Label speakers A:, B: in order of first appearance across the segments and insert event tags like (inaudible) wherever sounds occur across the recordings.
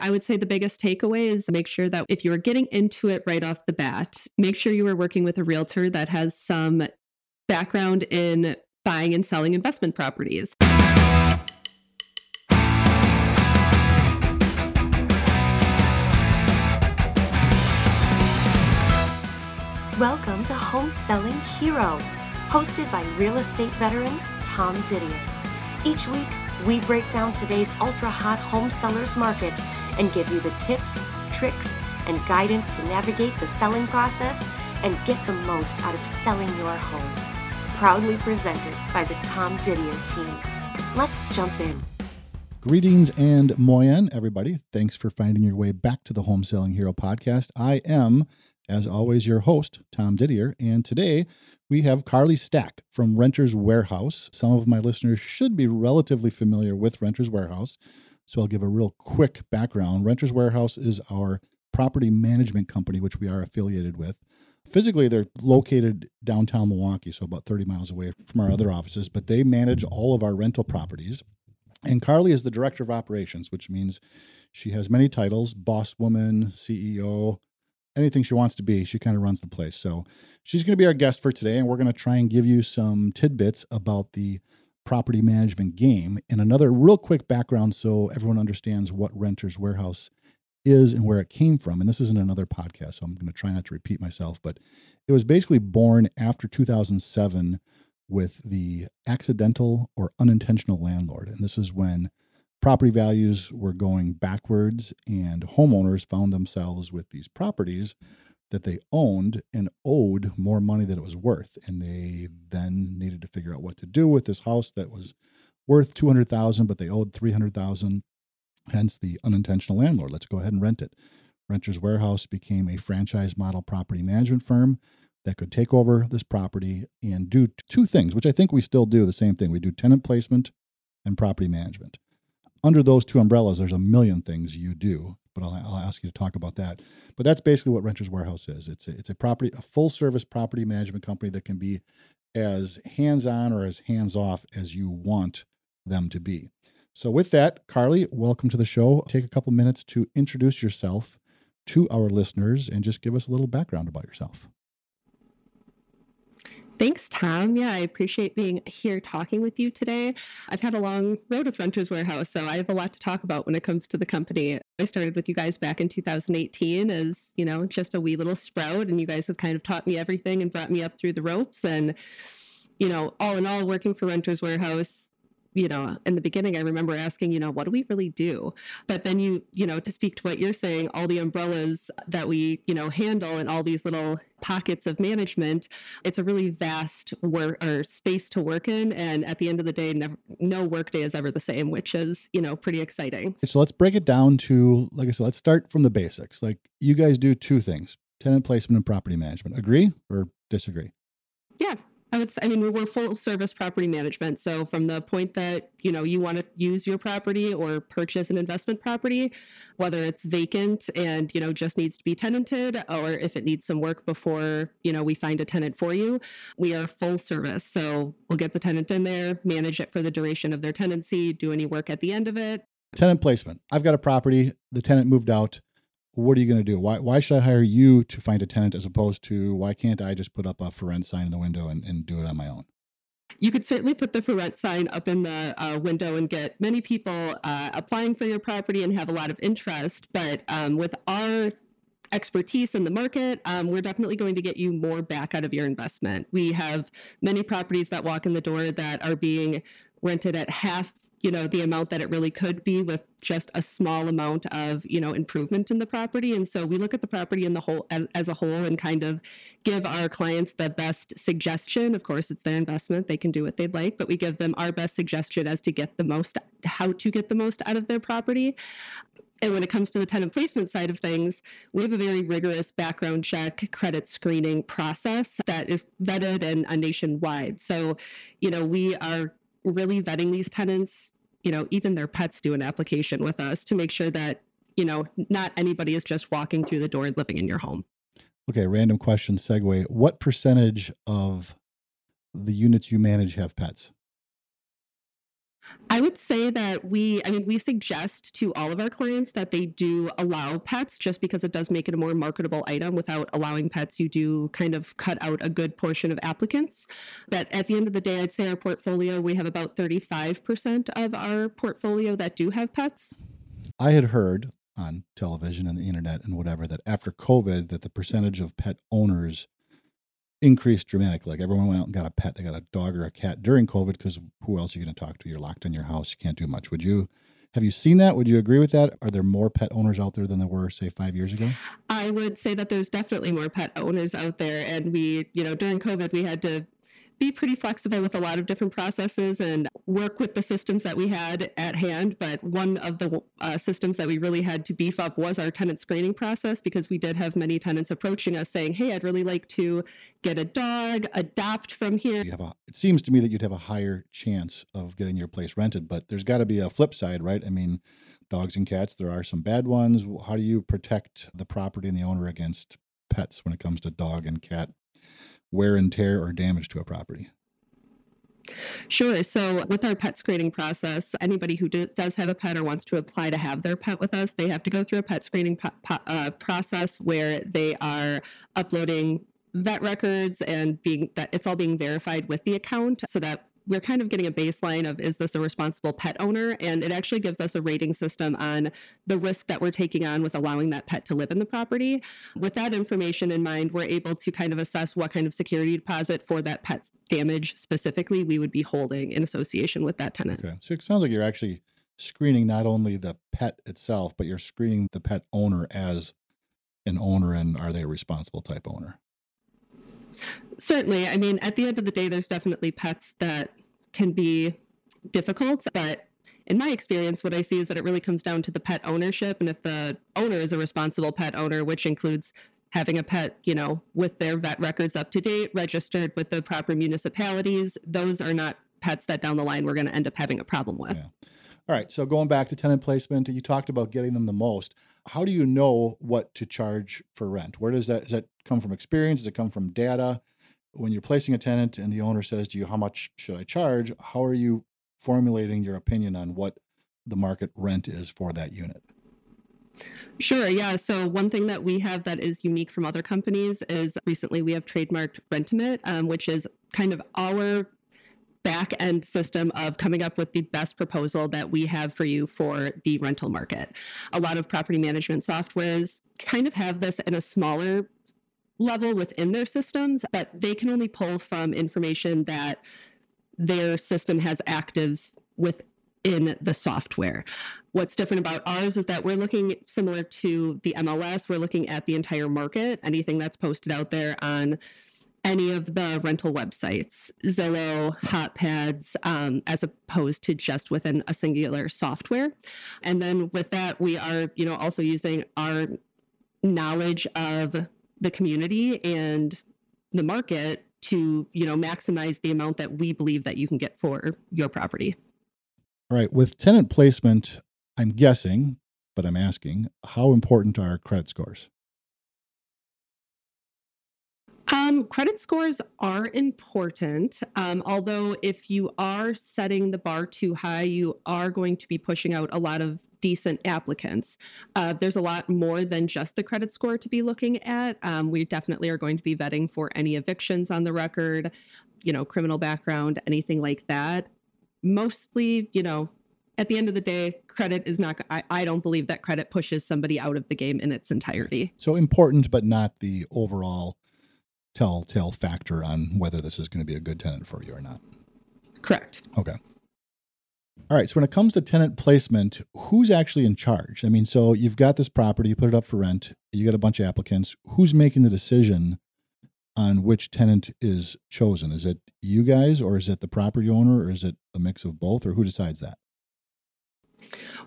A: I would say the biggest takeaway is make sure that if you are getting into it right off the bat, make sure you are working with a realtor that has some background in buying and selling investment properties.
B: Welcome to Home Selling Hero, hosted by real estate veteran Tom Didier. Each week, we break down today's ultra hot home sellers market and give you the tips, tricks, and guidance to navigate the selling process and get the most out of selling your home. Proudly presented by the Tom Didier team. Let's jump in.
C: Greetings and moyen, everybody. Thanks for finding your way back to the Home Selling Hero podcast. I am, as always, your host, Tom Didier, and today we have Carly Stack from Renters Warehouse. Some of my listeners should be relatively familiar with Renters Warehouse, so I'll give a real quick background. Renters Warehouse is our property management company, which we are affiliated with. Physically, they're located downtown Milwaukee, so about 30 miles away from our other offices, but they manage all of our rental properties. And Carly is the director of operations, which means she has many titles boss woman, CEO, anything she wants to be. She kind of runs the place. So she's going to be our guest for today, and we're going to try and give you some tidbits about the property management game and another real quick background so everyone understands what Renters Warehouse is and where it came from. And this isn't another podcast, so I'm going to try not to repeat myself, but it was basically born after 2007 with the accidental or unintentional landlord. And this is when property values were going backwards and homeowners found themselves with these properties that they owned and owed more money than it was worth and they then needed to figure out what to do with this house that was worth 200,000 but they owed 300,000 hence the unintentional landlord. Let's go ahead and rent it. Renters warehouse became a franchise model property management firm that could take over this property and do two things which i think we still do the same thing. We do tenant placement and property management. Under those two umbrellas, there's a million things you do, but I'll, I'll, ask you to talk about that. But that's basically what Renters Warehouse is. It's a, it's a property, a full service property management company that can be as hands on or as hands off as you want them to be. So, with that, Carly, welcome to the show. Take a couple minutes to introduce yourself to our listeners and just give us a little background about yourself.
A: Thanks, Tom. Yeah, I appreciate being here talking with you today. I've had a long road with Renters Warehouse, so I have a lot to talk about when it comes to the company. I started with you guys back in 2018 as, you know, just a wee little sprout, and you guys have kind of taught me everything and brought me up through the ropes. And, you know, all in all, working for Renters Warehouse, you know, in the beginning, I remember asking, you know, what do we really do? But then you, you know, to speak to what you're saying, all the umbrellas that we, you know, handle and all these little pockets of management, it's a really vast work or space to work in. And at the end of the day, never, no work day is ever the same, which is, you know, pretty exciting.
C: So let's break it down to, like I said, let's start from the basics. Like you guys do two things tenant placement and property management. Agree or disagree?
A: Yeah, I would say, I mean, we're full service property management. So from the point that, you know, you want to use your property or purchase an investment property, whether it's vacant and, you know, just needs to be tenanted or if it needs some work before, you know, we find a tenant for you, we are full service. So we'll get the tenant in there, manage it for the duration of their tenancy, do any work at the end of it.
C: Tenant placement. I've got a property, the tenant moved out what are you going to do? Why, why should I hire you to find a tenant as opposed to why can't I just put up a for rent sign in the window and, and do it on my own?
A: You could certainly put the for rent sign up in the uh, window and get many people uh, applying for your property and have a lot of interest. But um, with our expertise in the market, um, we're definitely going to get you more back out of your investment. We have many properties that walk in the door that are being rented at half you know the amount that it really could be with just a small amount of you know improvement in the property. And so we look at the property in the whole as, a whole and kind of give our clients the best suggestion. Of course it's their investment. They can do what they'd like but we give them our best suggestion as to get the most how to get the most out of their property. And when it comes to the tenant placement side of things, we have a very rigorous background check credit screening process that is vetted and a nationwide. So, you know, we are really vetting these tenants, you know, even their pets do an application with us to make sure that, you know, not anybody is just walking through the door and living in your home.
C: Okay, random question segue. What percentage of the units you manage have pets?
A: I would say that we, I mean, we suggest to all of our clients that they do allow pets just because it does make it a more marketable item. Without allowing pets, you do kind of cut out a good portion of applicants. But at the end of the day, I'd say our portfolio, we have about 35% of our portfolio that do have pets.
C: I had heard on television and the internet and whatever that after COVID that the percentage of pet owners increased dramatically. Like everyone went out and got a pet. They got a dog or a cat during COVID because who else are you going to talk to? You're locked in your house. You can't do much. Would you have you seen that? Would you agree with that? Are there more pet owners out there than there were, say, five years ago?
A: I would say that there's definitely more pet owners out there. And we, you know, during COVID, we had to be pretty flexible with a lot of different processes and work with the systems that we had at hand. But one of the uh, systems that we really had to beef up was our tenant screening process because we did have many tenants approaching us saying, Hey, I'd really like to get a dog, adopt from here.
C: A, it seems to me that you'd have a higher chance of getting your place rented, but there's got to be a flip side, right? I mean, dogs and cats, there are some bad ones. How do you protect the property and the owner against pets when it comes to dog and cat wear and tear or damage to a property?
A: Sure. So, with our pet screening process, anybody who do, does have a pet or wants to apply to have their pet with us, they have to go through a pet screening po- po- uh, process where they are uploading vet records and being that it's all being verified with the account so that we're kind of getting a baseline of is this a responsible pet owner? And it actually gives us a rating system on the risk that we're taking on with allowing that pet to live in the property. With that information in mind, we're able to kind of assess what kind of security deposit for that pet's damage specifically we would be holding in association with that tenant.
C: Okay. So it sounds like you're actually screening not only the pet itself, but you're screening the pet owner as an owner and are they a responsible type owner?
A: Certainly. I mean, at the end of the day, there's definitely pets that can be difficult, but in my experience, what I see is that it really comes down to the pet ownership. And if the owner is a responsible pet owner, which includes having a pet, you know, with their vet records up to date, registered with the proper municipalities, those are not pets that down the line we're going to end up having a problem with.
C: Yeah. All right. So going back to tenant placement, you talked about getting them the most. How do you know what to charge for rent? Where does that does that come from experience? Does it come from data? When you're placing a tenant and the owner says to you, "How much should I charge?" How are you formulating your opinion on what the market rent is for that unit?
A: Sure. Yeah. So one thing that we have that is unique from other companies is recently we have trademarked Rentimate, um, which is kind of our back end system of coming up with the best proposal that we have for you for the rental market. A lot of property management softwares kind of have this in a smaller level within their systems, but they can only pull from information that their system has active within the software. What's different about ours is that we're looking similar to the MLS, we're looking at the entire market, anything that's posted out there on any of the rental websites, Zillow, HotPads, um, as opposed to just within a singular software. And then with that, we are, you know, also using our knowledge of the community and the market to, you know, maximize the amount that we believe that you can get for your property.
C: All right. With tenant placement, I'm guessing, but I'm asking, how important are credit scores?
A: Um, credit scores are important. Um, although, if you are setting the bar too high, you are going to be pushing out a lot of decent applicants. Uh, there's a lot more than just the credit score to be looking at. Um, we definitely are going to be vetting for any evictions on the record, you know, criminal background, anything like that. Mostly, you know, at the end of the day, credit is not, I, I don't believe that credit pushes somebody out of the game in its entirety.
C: So important, but not the overall telltale factor on whether this is going to be a good tenant for you or not.
A: Correct.
C: Okay. All right. So when it comes to tenant placement, who's actually in charge? I mean, so you've got this property, you put it up for rent, you got a bunch of applicants. Who's making the decision on which tenant is chosen? Is it you guys, or is it the property owner, or is it a mix of both, or who decides that?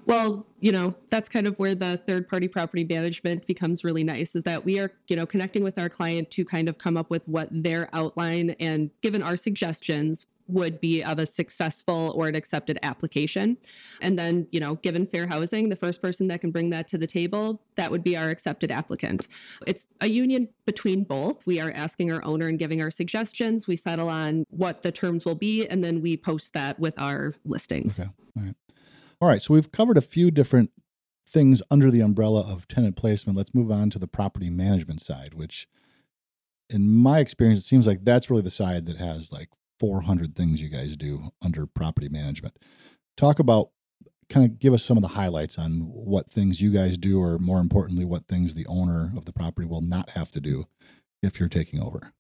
A: Well, you know, that's kind of where the third party property management becomes really nice is that we are, you know, connecting with our client to kind of come up with what their outline and given our suggestions, would be of a successful or an accepted application. And then, you know, given fair housing, the first person that can bring that to the table, that would be our accepted applicant. It's a union between both. We are asking our owner and giving our suggestions. We settle on what the terms will be, and then we post that with our listings.
C: Okay. All right. All right. So we've covered a few different things under the umbrella of tenant placement. Let's move on to the property management side, which in my experience, it seems like that's really the side that has like 400 things you guys do under property management. Talk about kind of give us some of the highlights on what things you guys do, or more importantly, what things the owner of the property will not have to do if you're taking over.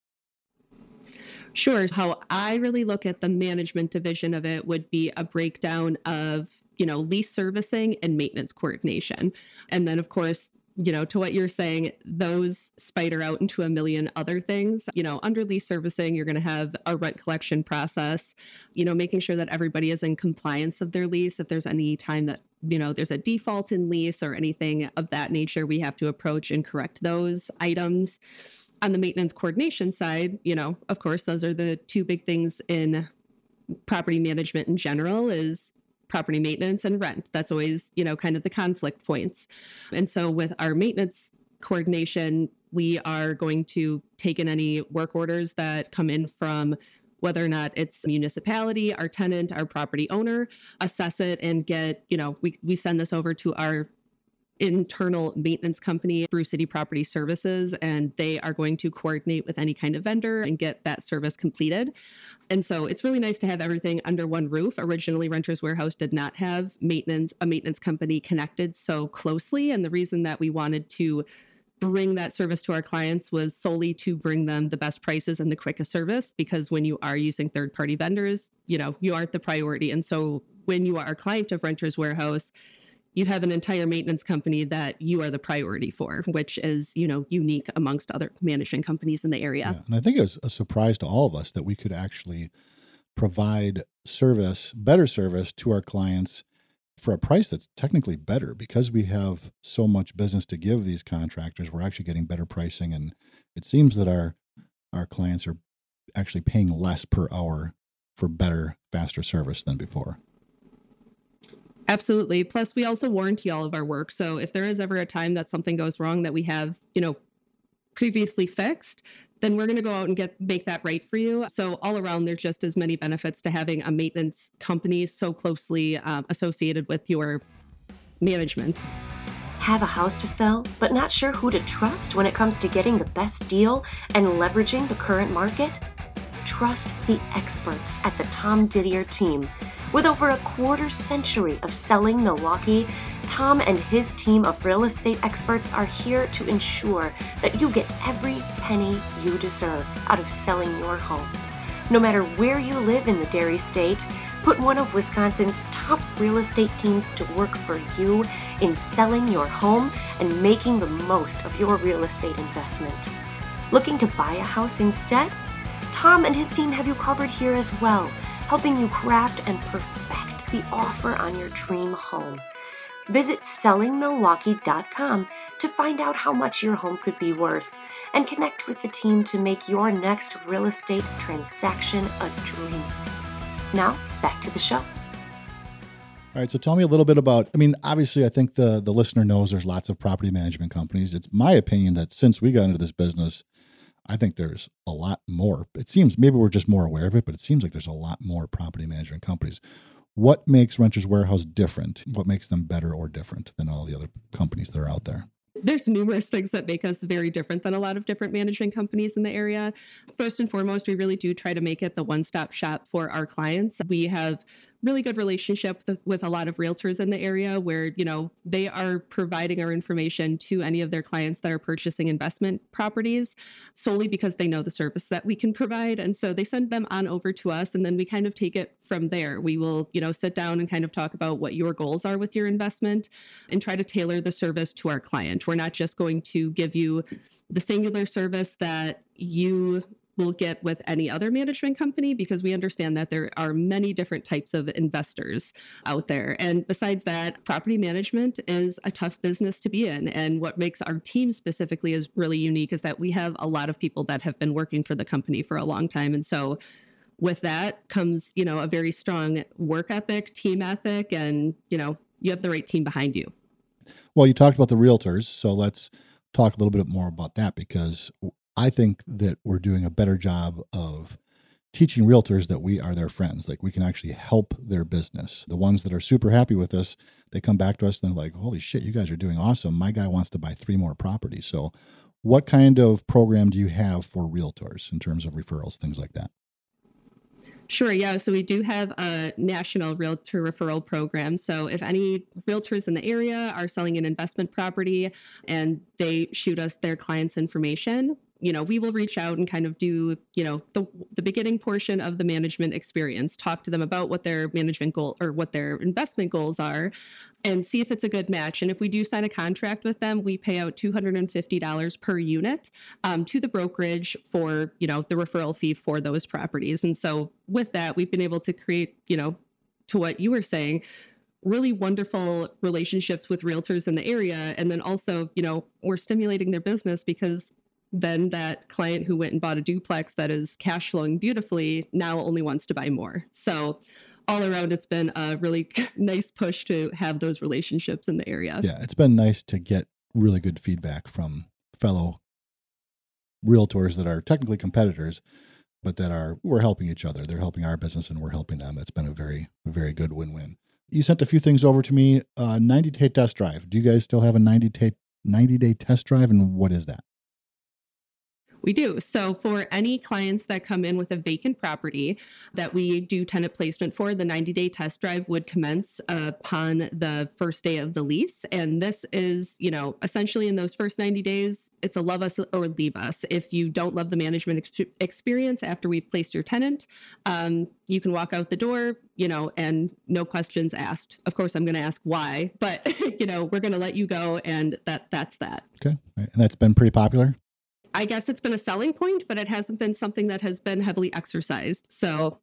A: Sure. How I really look at the management division of it would be a breakdown of, you know, lease servicing and maintenance coordination. And then, of course, you know, to what you're saying, those spider out into a million other things. You know, under lease servicing, you're going to have a rent collection process, you know, making sure that everybody is in compliance of their lease. If there's any time that, you know, there's a default in lease or anything of that nature, we have to approach and correct those items. On the maintenance coordination side, you know, of course, those are the two big things in property management in general is property maintenance and rent. That's always, you know, kind of the conflict points. And so with our maintenance coordination, we are going to take in any work orders that come in from whether or not it's municipality, our tenant, our property owner, assess it and get, you know, we, we send this over to our internal maintenance company, Brew City Property Services, and they are going to coordinate with any kind of vendor and get that service completed. And so it's really nice to have everything under one roof. Originally, Renters Warehouse did not have maintenance, a maintenance company connected so closely. And the reason that we wanted to bring that service to our clients was solely to bring them the best prices and the quickest service because when you are using third party vendors you know you aren't the priority and so when you are a client of renters warehouse you have an entire maintenance company that you are the priority for, which is, you know, unique amongst other management companies in the area.
C: Yeah. And I think it was a surprise to all of us that we could actually provide service, better service to our clients for a price that's technically better because we have so much business to give these contractors. We're actually getting better pricing and it seems that our our clients are actually paying less per hour for better, faster service than before.
A: Absolutely. Plus, we also warranty all of our work. So if there is ever a time that something goes wrong that we have, you know, previously fixed, then we're going to go out and get make that right for you. So all around, there's just as many benefits to having a maintenance company so closely um, associated with your management.
B: Have a house to sell, but not sure who to trust when it comes to getting the best deal and leveraging the current market? Trust the experts at the Tom Didier team. With over a quarter century of selling Milwaukee, Tom and his team of real estate experts are here to ensure that you get every penny you deserve out of selling your home. No matter where you live in the Dairy State, put one of Wisconsin's top real estate teams to work for you in selling your home and making the most of your real estate investment. Looking to buy a house instead? Tom and his team have you covered here as well helping you craft and perfect the offer on your dream home. Visit sellingmilwaukee.com to find out how much your home could be worth and connect with the team to make your next real estate transaction a dream. Now, back to the show.
C: All right, so tell me a little bit about. I mean, obviously, I think the the listener knows there's lots of property management companies. It's my opinion that since we got into this business, I think there's a lot more. It seems maybe we're just more aware of it, but it seems like there's a lot more property management companies. What makes Renters Warehouse different? What makes them better or different than all the other companies that are out there?
A: there's numerous things that make us very different than a lot of different management companies in the area. First and foremost, we really do try to make it the one-stop shop for our clients. We have really good relationship with, with, a lot of realtors in the area where you know they are providing our information to any of their clients that are purchasing investment properties solely because they know the service that we can provide. And so they send them on over to us and then we kind of take it from there. We will you know sit down and kind of talk about what your goals are with your investment and try to tailor the service to our client. We're not just going to give you the singular service that you will get with any other management company because we understand that there are many different types of investors out there. And besides that, property management is a tough business to be in. And what makes our team specifically is really unique is that we have a lot of people that have been working for the company for a long time. And so with that comes, you know, a very strong work ethic, team ethic, and, you know, you have the right team behind you.
C: Well, you talked about the realtors. So let's talk a little bit more about that because I think that we're doing a better job of teaching realtors that we are their friends. Like we can actually help their business. The ones that are super happy with us, they come back to us and they're like, holy shit, you guys are doing awesome. My guy wants to buy three more properties. So, what kind of program do you have for realtors in terms of referrals, things like that?
A: Sure. Yeah. So we do have a national realtor referral program. So if any realtors in the area are selling an investment property and they shoot us their clients' information, you know, we will reach out and kind of do, you know, the the beginning portion of the management experience, talk to them about what their management goal or what their investment goals are and see if it's a good match. And if we do sign a contract with them, we pay out $250 per unit um, to the brokerage for, you know, the referral fee for those properties. And so with that, we've been able to create, you know, to what you were saying, really wonderful relationships with realtors in the area. And then also, you know, we're stimulating their business because then that client who went and bought a duplex that is cash flowing beautifully now only wants to buy more. So all around it's been a really (laughs) nice push to have those relationships in the area.
C: Yeah, it's been nice to get really good feedback from fellow realtors that are technically competitors but that are we're helping each other. They're helping our business and we're helping them. It's been a very very good win-win. You sent a few things over to me. Uh, 90 day test drive. Do you guys still have a 90 day 90 day test drive and what is that?
A: We do. So for any clients that come in with a vacant property that we do tenant placement for, the 90 day test drive would commence upon the first day of the lease. And this is, you know, essentially in those first 90 days, it's a love us or leave us. If you don't love the management ex- experience after we've placed your tenant, um, you can walk out the door, you know, and no questions asked. Of course, I'm going to ask why, but (laughs) you know, we're going to let you go, and that that's that.
C: Okay, and that's been pretty popular.
A: I guess it's been a selling point, but it hasn't been something that has been heavily exercised. So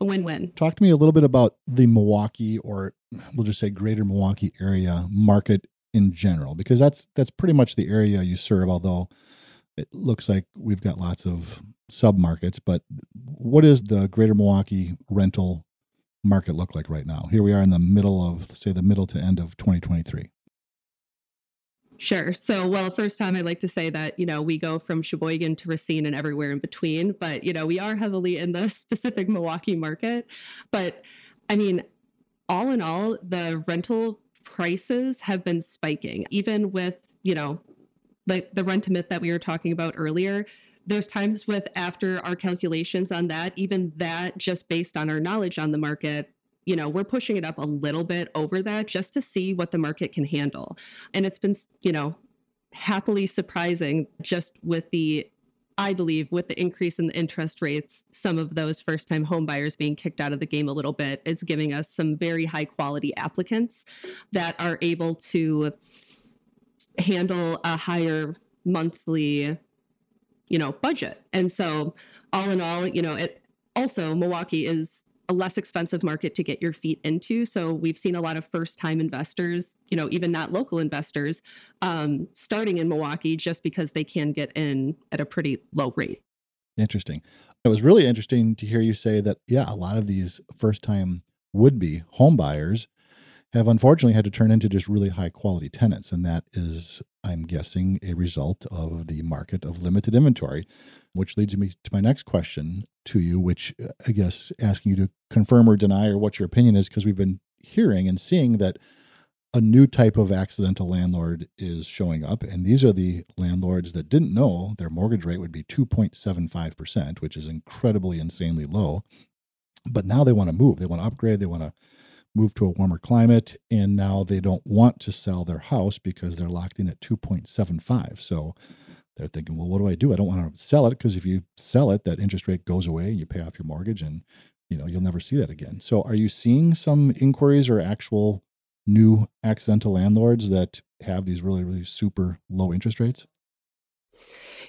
A: a win-win.
C: Talk to me a little bit about the Milwaukee or we'll just say greater Milwaukee area market in general because that's that's pretty much the area you serve although it looks like we've got lots of sub markets but what is the greater Milwaukee rental market look like right now? Here we are in the middle of say the middle to end of 2023.
A: Sure. So, well, first time I'd like to say that, you know, we go from Sheboygan to Racine and everywhere in between, but, you know, we are heavily in the (laughs) specific Milwaukee market. But I mean, all in all, the rental prices have been spiking, even with, you know, like the Rentimate that we were talking about earlier. There's times with after our calculations on that, even that just based on our knowledge on the market, you know, we're pushing it up a little bit over that just to see what the market can handle. And it's been, you know, happily surprising just with the I believe with the increase in the interest rates, some of those first time homebuyers being kicked out of the game a little bit is giving us some very high quality applicants that are able to handle a higher monthly, you know, budget. And so all in all, you know, it also Milwaukee is a less expensive market to get your feet into. So we've seen a lot of first time investors, you know, even not local investors, um, starting in Milwaukee just because they can get in at a pretty low rate.
C: Interesting. It was really interesting to hear you say that, yeah, a lot of these first time would be home buyers have unfortunately had to turn into just really high quality tenants. And that is, I'm guessing, a result of the market of limited inventory, which leads me to my next question to you, which uh, I guess asking you to confirm or deny or what your opinion is, because we've been hearing and seeing that a new type of accidental landlord is showing up. And these are the landlords that didn't know their mortgage rate would be 2.75%, which is incredibly, insanely low. But now they want to move, they want to upgrade, they want to moved to a warmer climate and now they don't want to sell their house because they're locked in at 2.75 so they're thinking well what do i do? I don't want to sell it because if you sell it that interest rate goes away and you pay off your mortgage and you know you'll never see that again. So are you seeing some inquiries or actual new accidental landlords that have these really really super low interest rates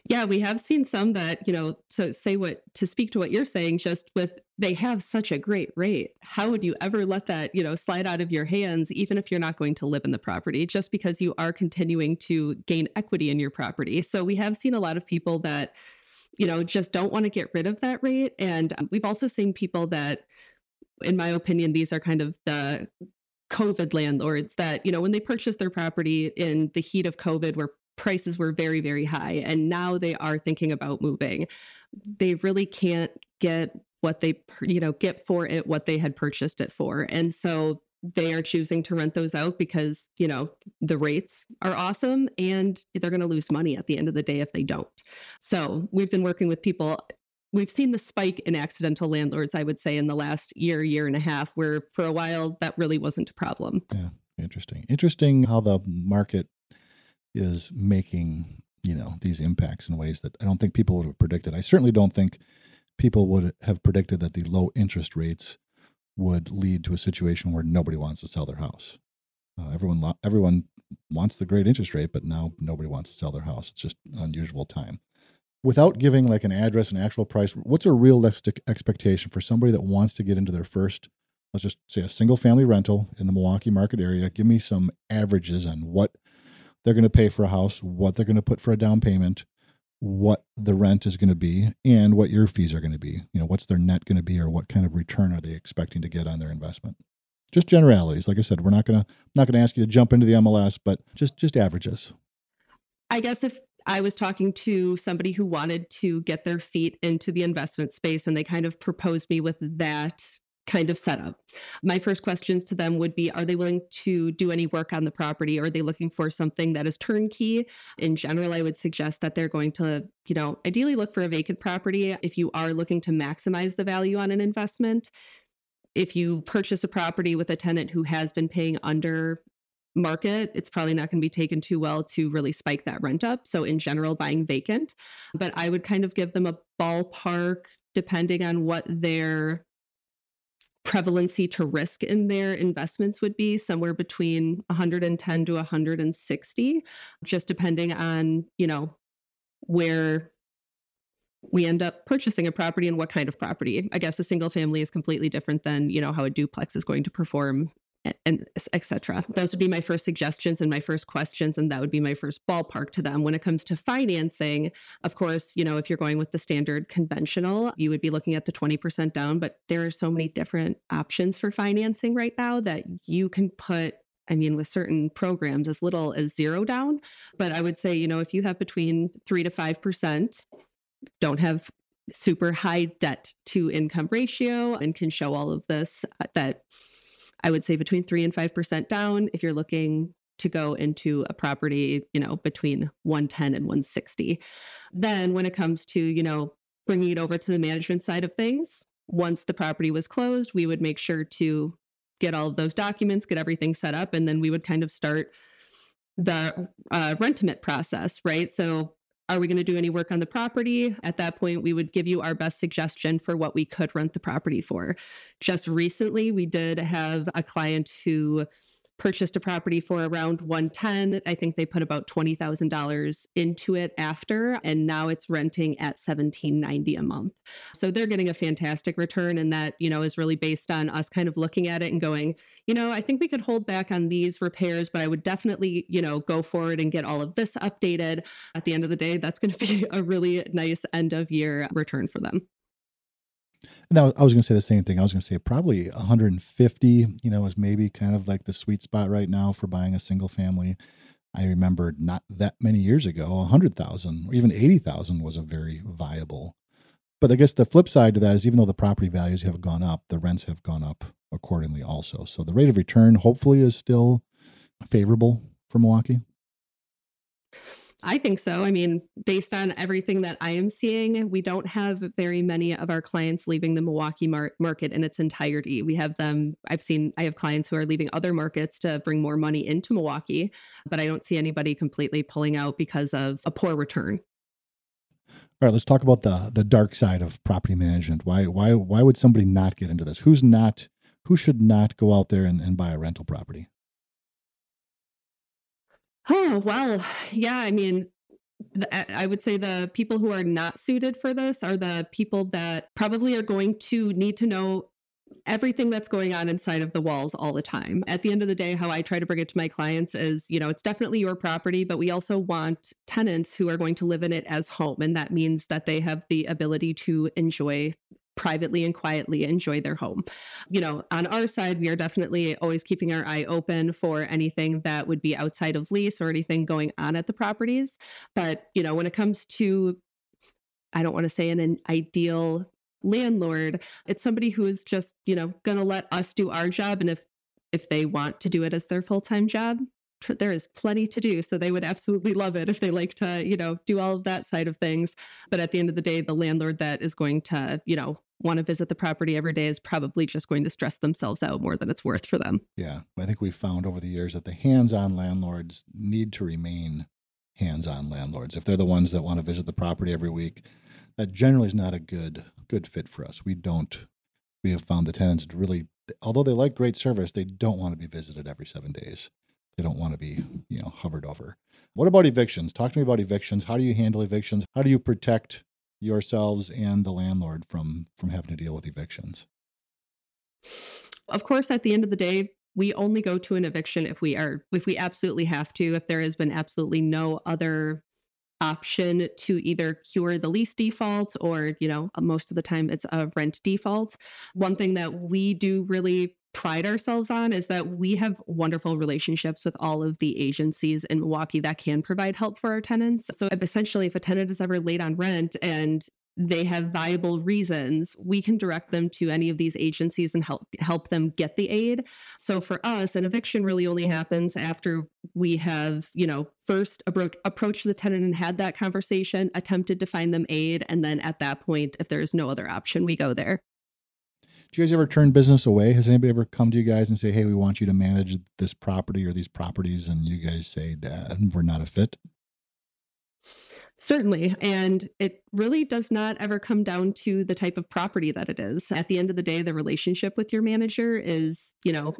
A: yeah, we have seen some that, you know, so say what to speak to what you're saying, just with they have such a great rate. How would you ever let that, you know, slide out of your hands, even if you're not going to live in the property, just because you are continuing to gain equity in your property? So we have seen a lot of people that you know, just don't want to get rid of that rate. And um, we've also seen people that, in my opinion, these are kind of the COVID landlords that, you know, when they purchased their property in the heat of COVID, where prices were very, very high, and now they are thinking about moving, they really can't get what they, you know, get for it what they had purchased it for. And so they are choosing to rent those out because you know the rates are awesome and they're going to lose money at the end of the day if they don't. So we've been working with people we've seen the spike in accidental landlords i would say in the last year year and a half where for a while that really wasn't a problem.
C: Yeah interesting. Interesting how the market is making you know these impacts in ways that i don't think people would have predicted i certainly don't think people would have predicted that the low interest rates would lead to a situation where nobody wants to sell their house. Uh, everyone, lo- everyone wants the great interest rate, but now nobody wants to sell their house. It's just unusual time. Without giving like an address and actual price, what's a realistic expectation for somebody that wants to get into their first, let's just say a single family rental in the Milwaukee market area? Give me some averages on what they're going to pay for a house, what they're going to put for a down payment, what the rent is going to be and what your fees are going to be. You know, what's their net going to be or what kind of return are they expecting to get on their investment? Just generalities. Like I said, we're not going to not going to ask you to jump into the MLS, but just just averages.
A: I guess if I was talking to somebody who wanted to get their feet into the investment space and they kind of proposed me with that kind of setup. My first questions to them would be Are they willing to do any work on the property? Or are they looking for something that is turnkey? In general, I would suggest that they're going to, you know, ideally look for a vacant property if you are looking to maximize the value on an investment. If you purchase a property with a tenant who has been paying under market, it's probably not going to be taken too well to really spike that rent up. So, in general, buying vacant. But I would kind of give them a ballpark depending on what their prevalency to risk in their investments would be somewhere between 110 to 160 just depending on you know where we end up purchasing a property and what kind of property. I guess a single family is completely different than you know how a duplex is going to perform and etc. Those would be my first suggestions and my first questions, and that would be my first ballpark to them. When it comes to financing, of course, you know, if you're going with the standard conventional, you would be looking at the 20% down, but there are so many different options for financing right now that you can put I mean, with certain programs, as little as zero down. But I would say, you know, if you have between three to 5%, don't have super high debt to income ratio and can show all of this, uh, that I would say between three and 5% down if you're looking to go into a property, you know, between 110 and 160. Then when it comes to, you know, bringing it over to the management side of things, once the property was closed, we would make sure to get all of those documents, get everything set up, and then we would kind of start the uh, Rentimate process, right? So are we going to do any work on the property? At that point, we would give you our best suggestion for what we could rent the property for. Just recently, we did have a client who purchased a property for around 110 i think they put about $20000 into it after and now it's renting at 1790 a month. So they're getting a fantastic return and that you know is really based on us kind of looking at it and going you know i think we could hold back on these repairs but i would definitely you know go forward and get all of this updated. At the end of the day that's going (laughs) to be a really nice end of year return for them
C: now, I was going to say the same thing. I was going to say probably 150, you know, is maybe kind of like the sweet spot right now for buying a single family. I remember not that many years ago, 100,000 or even 80,000 was a very viable. But I guess the flip side to that is even though the property values have gone up, the rents have gone up accordingly also. So the rate of return hopefully is still favorable for Milwaukee.
A: I think so. I mean, based on everything that I am seeing, we don't have very many of our clients leaving the Milwaukee mar- market in its entirety. We have them, I've seen, I have clients who are leaving other markets to bring more money into Milwaukee, but I don't see anybody completely pulling out because of a poor return.
C: All right, let's talk about the the dark side of property management. Why why why would somebody not get into this? Who's not who should not go out there and, and buy a rental property?
A: Oh, well, yeah. I mean, the, I would say the people who are not suited for this are the people that probably are going to need to know everything that's going on inside of the walls all the time. At the end of the day, how I try to bring it to my clients is, you know, it's definitely your property, but we also want tenants who are going to live in it as home. And that means that they have the ability to enjoy privately and quietly enjoy their home. You know, on our side, we are definitely always keeping our eye open for anything that would be outside of lease or anything going on at the properties. But, you know, when it comes to I don't want to say an ideal landlord it's somebody who is just you know going to let us do our job and if if they want to do it as their full-time job there is plenty to do so they would absolutely love it if they like to you know do all of that side of things but at the end of the day the landlord that is going to you know want to visit the property every day is probably just going to stress themselves out more than it's worth for them
C: yeah i think we've found over the years that the hands-on landlords need to remain hands-on landlords if they're the ones that want to visit the property every week that generally is not a good good fit for us. We don't. We have found the tenants really, although they like great service, they don't want to be visited every seven days. They don't want to be, you know, hovered over. What about evictions? Talk to me about evictions. How do you handle evictions? How do you protect yourselves and the landlord from from having to deal with evictions?
A: Of course, at the end of the day, we only go to an eviction if we are if we absolutely have to if there has been absolutely no other option to either cure the lease default or, you know, most of the time it's a rent default. One thing that we do really pride ourselves on is that we have wonderful relationships with all of the agencies in Milwaukee that can provide help for our tenants. So essentially, if a tenant is ever late on rent and they have viable reasons, we can direct them to any of these agencies and help help them get the aid. So for us, an eviction really only happens after we have, you know, first abro- approached the tenant and had that conversation, attempted to find them aid, and then at that point, if there is no other option, we go there.
C: Do you guys ever turn business away? Has anybody ever come to you guys and say, "Hey, we want you to manage this property or these properties," and you guys say that we're not a fit?
A: Certainly. And it really does not ever come down to the type of property that it is. At the end of the day, the relationship with your manager is, you know,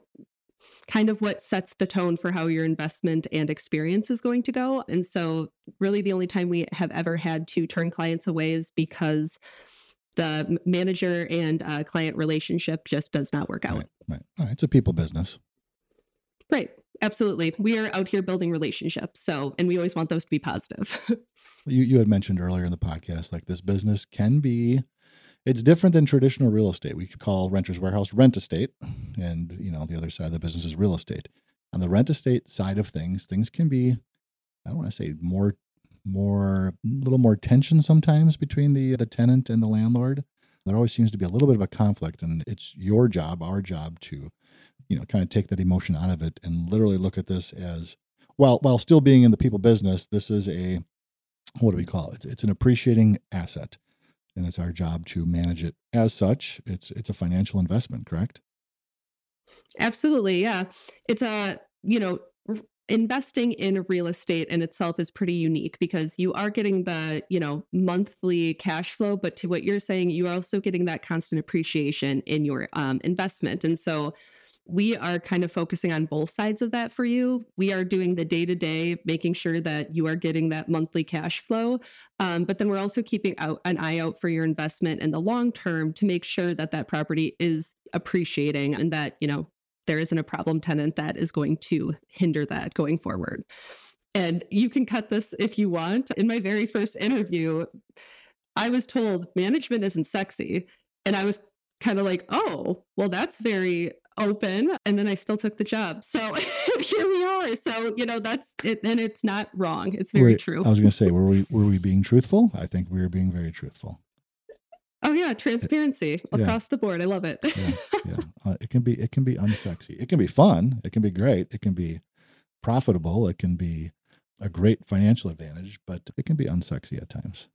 A: kind of what sets the tone for how your investment and experience is going to go. And so, really, the only time we have ever had to turn clients away is because the manager and uh, client relationship just does not work out.
C: Right, right. It's a people business.
A: Right. Absolutely. We are out here building relationships. So, and we always want those to be positive. (laughs)
C: you, you had mentioned earlier in the podcast, like this business can be, it's different than traditional real estate. We could call Renters Warehouse rent estate. And, you know, the other side of the business is real estate. On the rent estate side of things, things can be, I don't want to say more, more, a little more tension sometimes between the, the tenant and the landlord. There always seems to be a little bit of a conflict, and it's your job, our job to you know kind of take that emotion out of it and literally look at this as while while still being in the people business this is a what do we call it? It's an appreciating asset and it's our job to manage it as such. It's it's a financial investment correct?
A: Absolutely yeah. It's a you know investing in real estate in itself is pretty unique because you are getting the you know monthly cash flow but to what you're saying you're also getting that constant appreciation in your um, investment and so we are kind of focusing on both sides of that for you. We are doing the day to day, making sure that you are getting that monthly cash flow. Um, but then we're also keeping out an eye out for your investment in the long term to make sure that that property is appreciating and that, you know, there isn't a problem tenant that is going to hinder that going forward. And you can cut this if you want. In my very first interview, I was told management isn't sexy. And I was kind of like, oh, well, that's very open and then I still took the job. So (laughs) here we are. So, you know, that's it and it's not wrong. It's very
C: were,
A: true.
C: I was going to say (laughs) were we were we being truthful? I think we were being very truthful.
A: Oh yeah, transparency yeah. across the board. I love it.
C: yeah, yeah. (laughs) Uh, it can be it can be unsexy. It can be fun. It can be great. It can be profitable. It can be a great financial advantage, but it can be unsexy at times.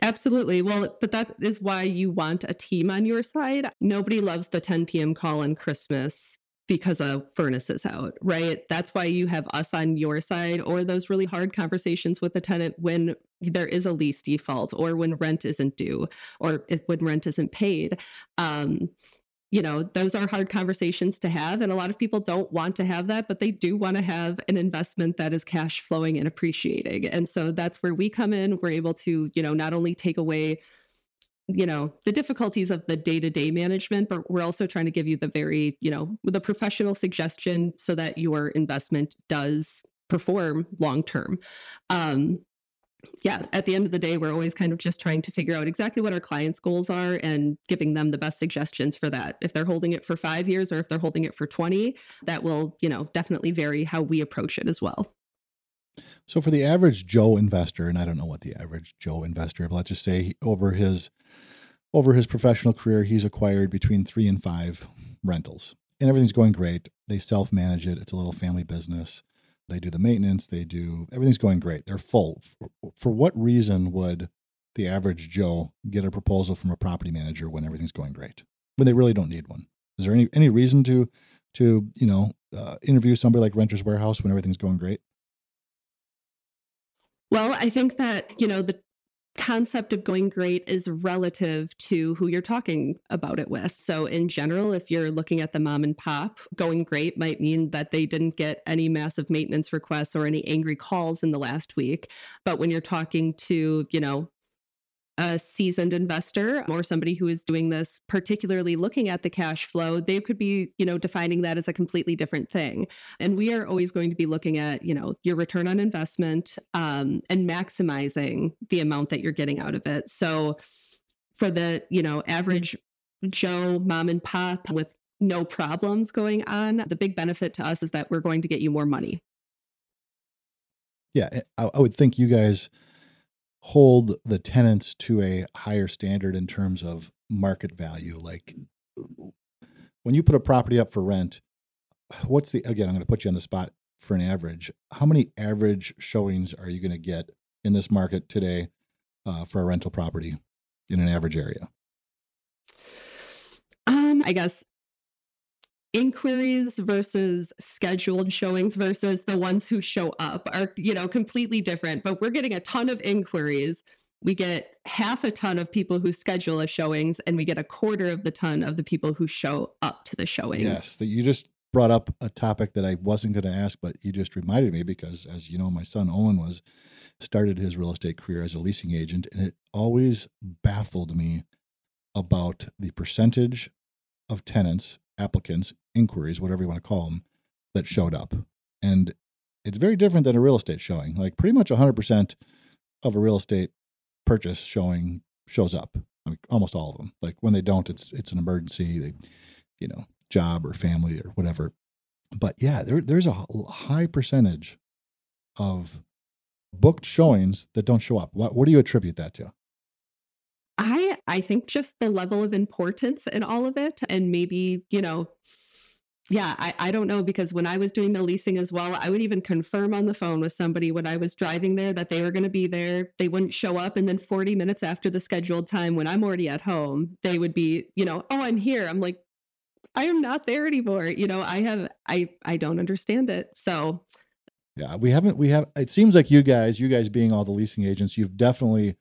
A: Absolutely. Well, but that is why you want a team on your side. Nobody loves the 10 p.m. call on Christmas because a furnace is out, right? That's why you have us on your side or those really hard conversations with the tenant when there is a lease default or when rent isn't due or when rent isn't paid. Um, you know, those are hard conversations to have. And a lot of people don't want to have that, but they do want to have an investment that is cash flowing and appreciating. And so that's where we come in. We're able to, you know, not only take away you know the difficulties of the day-to-day management but we're also trying to give you the very you know the professional suggestion so that your investment does perform long term um yeah at the end of the day we're always kind of just trying to figure out exactly what our clients goals are and giving them the best suggestions for that. If they're holding it for 5 years or if they're holding it for 20 that will you know definitely vary how we approach it as well
C: so for the average Joe investor, and I don't know what the average Joe investor, but let's just say over his over his professional career, he's acquired between three and five rentals, and everything's going great. They self manage it. It's a little family business. They do the maintenance. They do everything's going great. They're full. For, for what reason would the average Joe get a proposal from a property manager when everything's going great? When they really don't need one? Is there any any reason to to you know uh, interview somebody like Renters Warehouse when everything's going great?
A: Well, I think that, you know, the concept of going great is relative to who you're talking about it with. So, in general, if you're looking at the mom and pop, going great might mean that they didn't get any massive maintenance requests or any angry calls in the last week. But when you're talking to, you know, a seasoned investor or somebody who is doing this particularly looking at the cash flow they could be you know defining that as a completely different thing. And we are always going to be looking at you know your return on investment um, and maximizing the amount that you're getting out of it. So for the you know average joe mom and pop with no problems going on the big benefit to us is that we're going to get you more money.
C: Yeah i, I would think you guys hold the tenants to a higher standard in terms of market value like when you put a property up for rent what's the again i'm going to put you on the spot for an average how many average showings are you going to get in this market today uh, for a rental property in an average area?
A: Um i guess inquiries versus scheduled showings versus the ones who show up are you know completely different but we're getting a ton of inquiries. We get half a ton of people who schedule a showings and we get a quarter of the ton of the people who show up to the showings.
C: Yes that you just brought up a topic that i wasn't going to ask but you just reminded me because as you know my son owen was started his real estate career as a leasing agent and it always baffled me about the percentage of tenants applicants, inquiries, whatever you want to call them, that showed up. And it's very different than a real estate showing. Like pretty much 100% of a real estate purchase showing shows up. I mean, almost all of them. Like when they don't, it's it's an emergency, they, you know, job or family or whatever. But yeah, there there's a high percentage of booked showings that don't show up. What what do you attribute that to?
A: I think just the level of importance in all of it and maybe, you know, yeah, I, I don't know because when I was doing the leasing as well, I would even confirm on the phone with somebody when I was driving there that they were going to be there. They wouldn't show up. And then 40 minutes after the scheduled time, when I'm already at home, they would be, you know, oh, I'm here. I'm like, I am not there anymore. You know, I have, I, I don't understand it. So,
C: yeah, we haven't, we have, it seems like you guys, you guys being all the leasing agents, you've definitely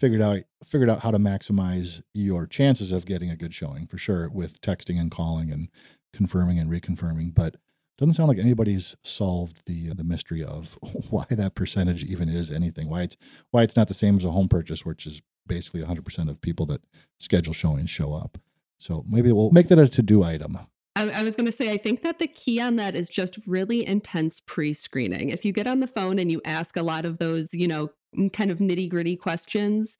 C: figured out figured out how to maximize your chances of getting a good showing for sure with texting and calling and confirming and reconfirming but doesn't sound like anybody's solved the the mystery of (laughs) why that percentage even is anything why it's why it's not the same as a home purchase which is basically 100% of people that schedule showings show up so maybe we'll make that a to-do item
A: I, I was going to say, I think that the key on that is just really intense pre screening. If you get on the phone and you ask a lot of those, you know, kind of nitty gritty questions,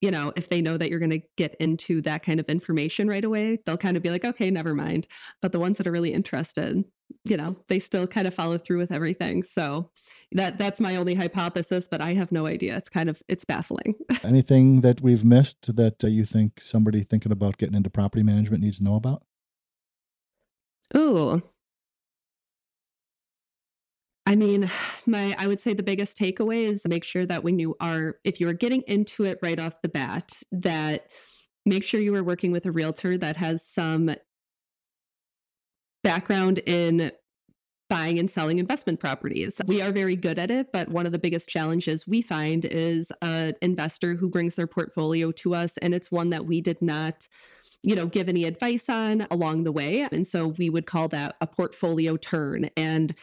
A: you know, if they know that you're going to get into that kind of information right away, they'll kind of be like, okay, never mind. But the ones that are really interested, you know, they still kind of follow through with everything. So that that's my only hypothesis, but I have no idea. It's kind of it's baffling. (laughs)
C: Anything that we've missed that uh, you think somebody thinking about getting into property management needs to know about?
A: Oh, I mean, my I would say the biggest takeaway is make sure that when you are if you are getting into it right off the bat, that make sure you are working with a realtor that has some background in buying and selling investment properties. We are very good at it, but one of the biggest challenges we find is an investor who brings their portfolio to us and it's one that we did not you know, give any advice on along the way. And so we would call that a portfolio turn. And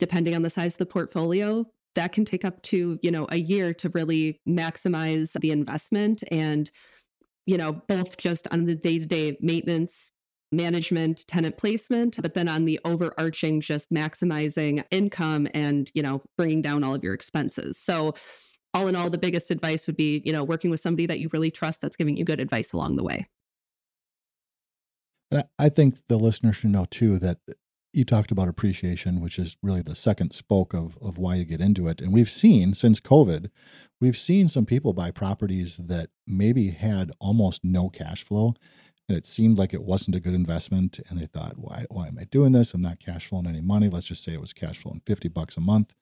A: depending on the size of the portfolio, that can take up to, you know, a year to really maximize the investment and you know, both just on the day to day maintenance management tenant placement but then on the overarching just maximizing income and you know bringing down all of your expenses. So all in all the biggest advice would be you know working with somebody that you really trust that's giving you good advice along the way.
C: And I think the listener should know too that you talked about appreciation, which is really the second spoke of, of why you get into it. And we've seen since COVID, we've seen some people buy properties that maybe had almost no cash flow. And it seemed like it wasn't a good investment. And they thought, why, why am I doing this? I'm not cash flowing any money. Let's just say it was cash flowing 50 bucks a month.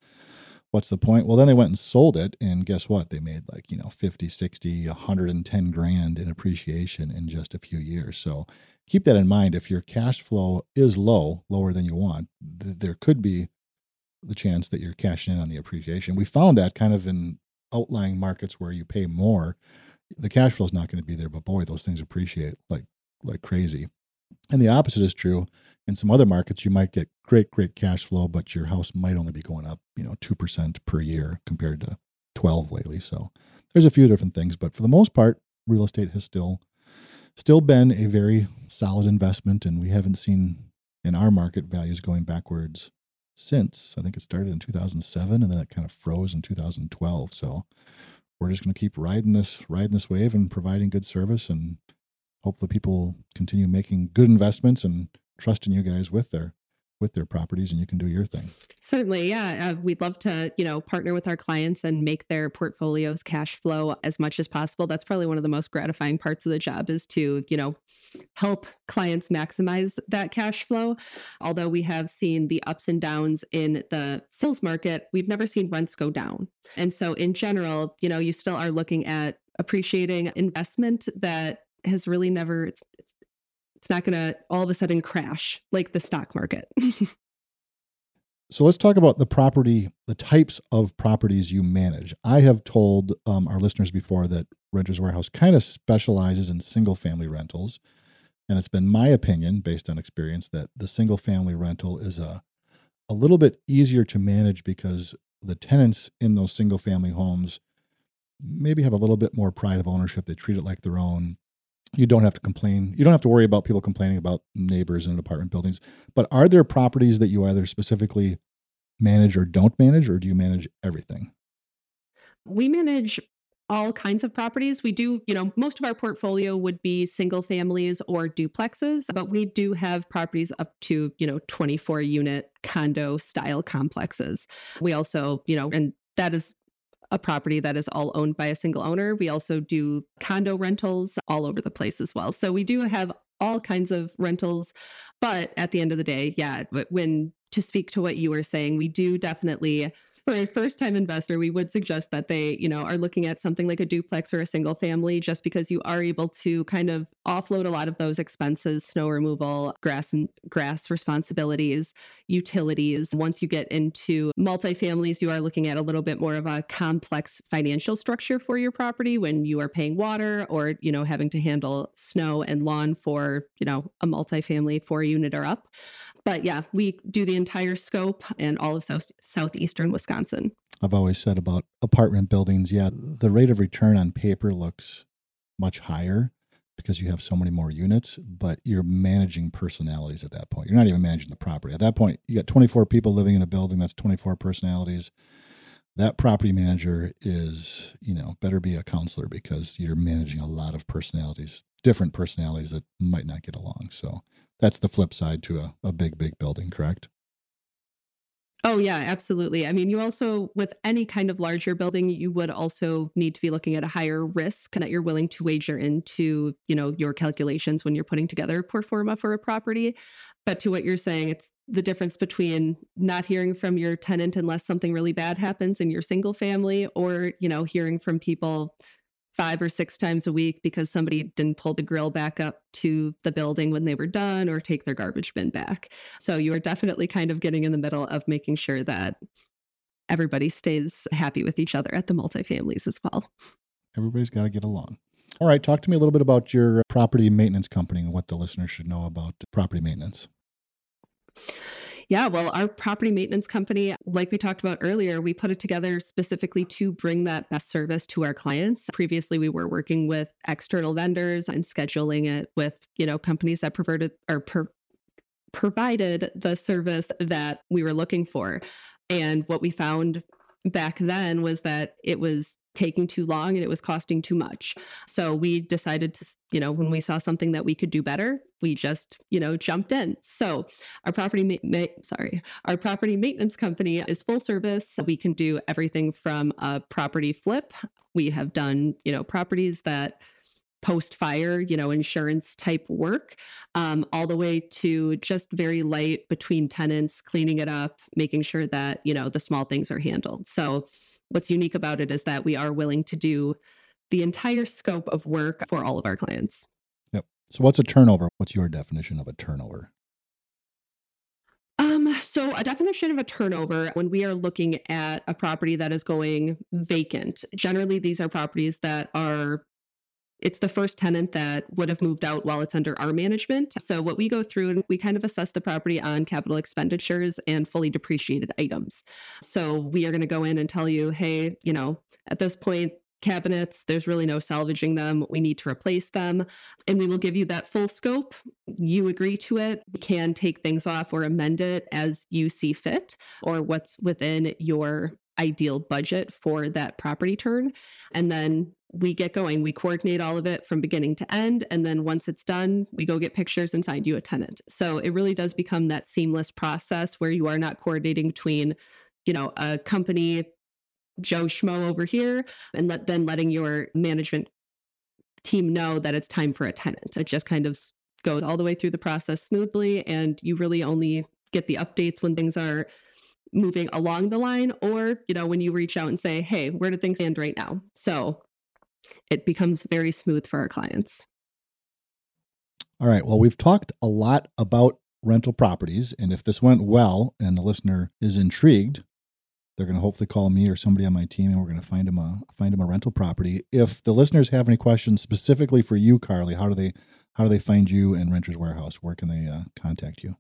C: What's the point? Well, then they went and sold it. And guess what? They made like, you know, 50, 60, 110 grand in appreciation in just a few years. So keep that in mind. If your cash flow is low, lower than you want, th- there could be the chance that you're cashing in on the appreciation. We found that kind of in outlying markets where you pay more, the cash flow is not going to be there. But boy, those things appreciate like like crazy. And the opposite is true. In some other markets, you might get great, great cash flow, but your house might only be going up, you know, two percent per year compared to twelve lately. So there's a few different things, but for the most part, real estate has still still been a very solid investment, and we haven't seen in our market values going backwards since. I think it started in 2007, and then it kind of froze in 2012. So we're just going to keep riding this riding this wave and providing good service, and hopefully people continue making good investments and trusting you guys with their with their properties and you can do your thing.
A: Certainly, yeah. Uh, we'd love to, you know, partner with our clients and make their portfolios cash flow as much as possible. That's probably one of the most gratifying parts of the job is to, you know, help clients maximize that cash flow. Although we have seen the ups and downs in the sales market, we've never seen rents go down. And so in general, you know, you still are looking at appreciating investment that has really never it's, it's it's not going to all of a sudden crash like the stock market. (laughs)
C: so let's talk about the property, the types of properties you manage. I have told um, our listeners before that Renters Warehouse kind of specializes in single family rentals. And it's been my opinion, based on experience, that the single family rental is a, a little bit easier to manage because the tenants in those single family homes maybe have a little bit more pride of ownership. They treat it like their own you don't have to complain. You don't have to worry about people complaining about neighbors in apartment buildings. But are there properties that you either specifically manage or don't manage, or do you manage everything?
A: We manage all kinds of properties. We do, you know, most of our portfolio would be single families or duplexes, but we do have properties up to, you know, 24 unit condo style complexes. We also, you know, and that is a property that is all owned by a single owner. We also do condo rentals all over the place as well. So we do have all kinds of rentals. But at the end of the day, yeah, when to speak to what you were saying, we do definitely for (laughs) a first time investor, we would suggest that they, you know, are looking at something like a duplex or a single family just because you are able to kind of offload a lot of those expenses, snow removal, grass and grass responsibilities, utilities. Once you get into multifamilies, you are looking at a little bit more of a complex financial structure for your property when you are paying water or, you know, having to handle snow and lawn for, you know, a multifamily four unit or up. But yeah, we do the entire scope and all of south, southeastern Wisconsin.
C: I've always said about apartment buildings, yeah, the rate of return on paper looks much higher because you have so many more units, but you're managing personalities at that point. You're not even managing the property. At that point, you got 24 people living in a building, that's 24 personalities. That property manager is, you know, better be a counselor because you're managing a lot of personalities, different personalities that might not get along. So that's the flip side to a, a big, big building, correct?
A: Oh yeah, absolutely. I mean, you also with any kind of larger building, you would also need to be looking at a higher risk and that you're willing to wager into, you know, your calculations when you're putting together pro forma for a property. But to what you're saying, it's the difference between not hearing from your tenant unless something really bad happens in your single family or, you know, hearing from people five or six times a week because somebody didn't pull the grill back up to the building when they were done or take their garbage bin back. So you are definitely kind of getting in the middle of making sure that everybody stays happy with each other at the multifamilies as well.
C: Everybody's got to get along. All right, talk to me a little bit about your property maintenance company and what the listeners should know about property maintenance.
A: Yeah, well, our property maintenance company, like we talked about earlier, we put it together specifically to bring that best service to our clients. Previously, we were working with external vendors and scheduling it with, you know, companies that provided or per- provided the service that we were looking for. And what we found back then was that it was taking too long and it was costing too much. So we decided to, you know, when we saw something that we could do better, we just, you know, jumped in. So our property, ma- ma- sorry, our property maintenance company is full service. We can do everything from a property flip. We have done, you know, properties that post fire, you know, insurance type work, um, all the way to just very light between tenants, cleaning it up, making sure that, you know, the small things are handled. So what's unique about it is that we are willing to do the entire scope of work for all of our clients.
C: Yep. So, what's a turnover? What's your definition of a turnover?
A: Um, so a definition of a turnover when we are looking at a property that is going vacant, generally these are properties that are it's the first tenant that would have moved out while it's under our management. So what we go through and we kind of assess the property on capital expenditures and fully depreciated items. So we are going to go in and tell you, hey, you know, at this point cabinets there's really no salvaging them. We need to replace them. And we will give you that full scope. You agree to it. We can take things off or amend it as you see fit or what's within your ideal budget for that property turn. And then we get going. We coordinate all of it from beginning to end. And then once it's done, we go get pictures and find you a tenant. So it really does become that seamless process where you are not coordinating between, you know, a company, Joe Schmo over here, and let, then letting your management team know that it's time for a tenant. It just kind of goes all the way through the process smoothly. And you really only get the updates when things are moving along the line or you know when you reach out and say hey where do things stand right now so it becomes very smooth for our clients.
C: All right. Well, we've talked a lot about rental properties. And if this went well and the listener is intrigued, they're going to hopefully call me or somebody on my team and we're going to find them a find them a rental property. If the listeners have any questions specifically for you, Carly, how do they how do they find you and Renters Warehouse? Where can they uh, contact you?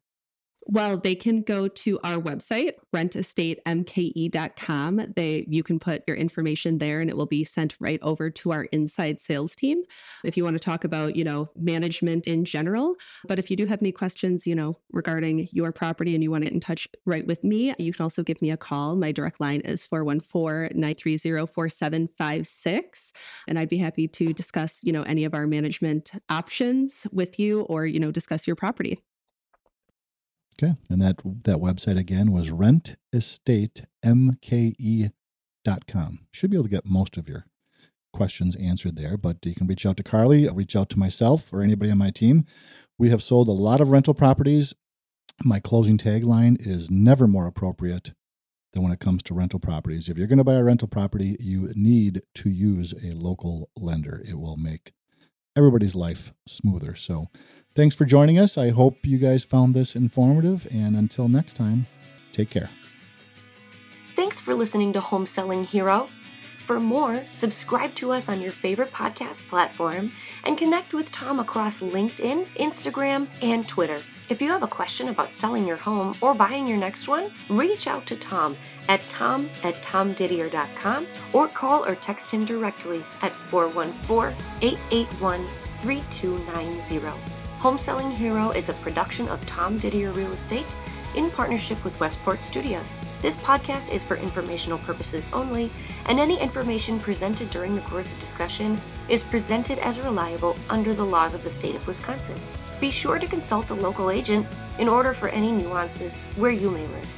A: Well, they can go to our website, rentimatemke.com. They you can put your information there and it will be sent right over to our inside sales team if you want to talk about, you know, management in general. But if you do have any questions, you know, regarding your property and you want to get in touch right with me, you can also give me a call. My direct line is 414-930-4756 and I'd be happy to discuss, you know, any of our management options with you or, you know, discuss your property.
C: Okay. And that that website again was rentimatemke.com. Should be able to get most of your questions answered there, but you can reach out to Carly, reach out to myself or anybody on my team. We have sold a lot of rental properties. My closing tagline is never more appropriate than when it comes to rental properties. If you're going to buy a rental property, you need to use a local lender. It will make everybody's life smoother. So, Thanks for joining us. I hope you guys found this informative. And until next time, take care.
B: Thanks for listening to Home Selling Hero. For more, subscribe to us on your favorite podcast platform and connect with Tom across LinkedIn, Instagram, and Twitter. If you have a question about selling your home or buying your next one, reach out to Tom at tom at tomdidier.com or call or text him directly at 414 881 3290. Home Selling Hero is a production of Tom Didier Real Estate in partnership with Westport Studios. This podcast is for informational purposes only, and any information presented during the course of discussion is presented as reliable under the laws of the state of Wisconsin. Be sure to consult a local agent in order for any nuances where you may live.